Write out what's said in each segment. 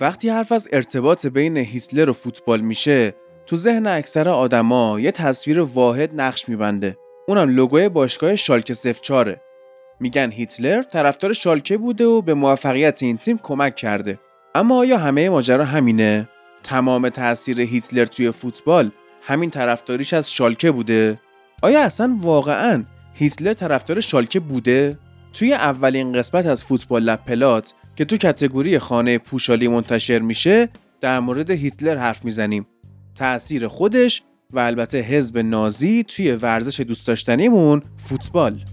وقتی حرف از ارتباط بین هیتلر و فوتبال میشه تو ذهن اکثر آدما یه تصویر واحد نقش میبنده. اونم لوگوی باشگاه شالکه 04 میگن هیتلر طرفدار شالکه بوده و به موفقیت این تیم کمک کرده. اما آیا همه ماجرا همینه؟ تمام تاثیر هیتلر توی فوتبال همین طرفداریش از شالکه بوده؟ آیا اصلا واقعا هیتلر طرفدار شالکه بوده؟ توی اولین قسمت از فوتبال لب پلات که تو کتگوری خانه پوشالی منتشر میشه در مورد هیتلر حرف می‌زنیم. تأثیر خودش و البته حزب نازی توی ورزش دوست داشتنیمون فوتبال.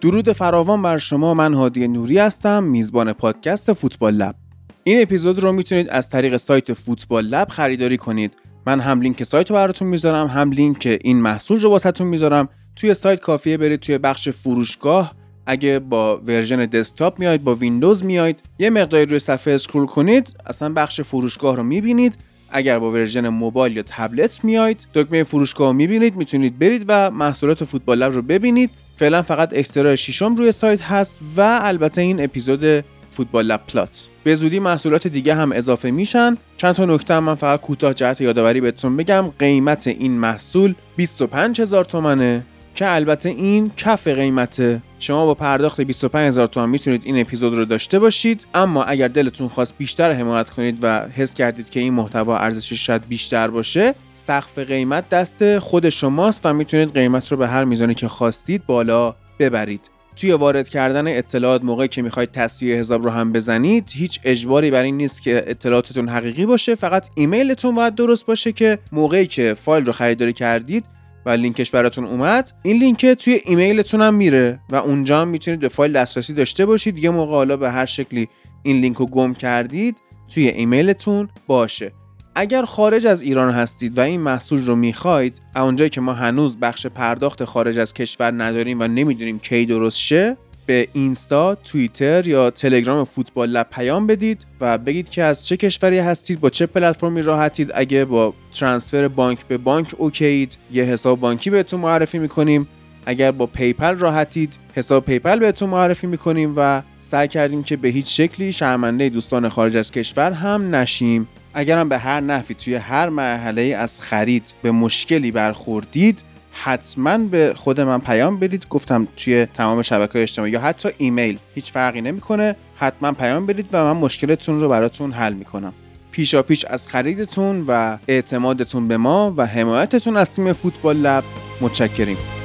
درود فراوان بر شما من هادی نوری هستم میزبان پادکست Football Lab. این اپیزود رو می‌تونید از طریق سایت Football Lab خریداری کنید. من هم لینک سایت رو براتون می‌ذارم هم لینک این محصول رو واسه‌تون می‌ذارم. توی سایت کافیه برید توی بخش فروشگاه. اگه با version desktop میاید با ویندوز میاید یه مقداری روی صفحه scroll کنید اصلا بخش فروشگاه رو می‌بینید. اگر با version موبایل یا تبلت میاید دکمه فروشگاه رو می‌بینید می‌تونید برید و محصولات Football Lab رو ببینید. فعلا فقط اکسترا شیشم روی سایت هست و البته این اپیزود فوتبال لب پلات به زودی محصولات دیگه هم اضافه میشن. چند تا نکته هم من فقط کوتاه جهت یادآوری بهتون بگم. قیمت این محصول 25 هزار تومنه که البته این کف قیمته. شما با پرداخت 25 هزار تومن می‌تونید این اپیزود رو داشته باشید. اما اگر دلتون خواست بیشتر حمایت کنید و حس کردید که این محتوا ارزشش شاید بیشتر باشه سقف قیمت دست خود شماست و می‌تونید قیمت رو به هر میزانی که خواستید بالا ببرید. توی وارد کردن اطلاعات موقعی که می‌خواید تصویه حساب رو هم بزنید هیچ اجباری بر این نیست که اطلاعاتتون حقیقی باشه. فقط ایمیلتون باید درست باشه که موقعی که فایل رو خریداری کردید و لینکش براتون اومد این لینک توی ایمیلتون هم میره و اونجا هم می‌تونید به فایل دسترسی داشته باشید. یه موقع حالا به هر شکلی این لینک رو گم کردید توی ایمیلتون باشه. اگر خارج از ایران هستید و این محصول رو می‌خواید اونجایی که ما هنوز بخش پرداخت خارج از کشور نداریم و نمی‌دونیم کی درست شه به اینستا، توییتر یا تلگرام Football Lab پیام بدید و بگید که از چه کشوری هستید با چه پلتفرمی راحتید. اگه با transfer بانک به بانک OK یید یه حساب بانکی بهتون معرفی می‌کنیم. اگر با PayPal راحتید حساب PayPal بهتون معرفی می‌کنیم و سعی کردیم که به هیچ شکلی شرمنده دوستان خارج از کشور هم نشیم. اگرم به هر نحوی توی هر مرحله از خرید به مشکلی برخوردید حتما به خود من پیام بدید. گفتم توی تمام شبکه اجتماعی یا حتی ایمیل هیچ فرقی نمی‌کنه. حتما پیام بدید و من مشکلتون رو براتون حل می‌کنم. پیشا پیش از خریدتون و اعتمادتون به ما و حمایتتون از تیم Football Lab. متشکریم.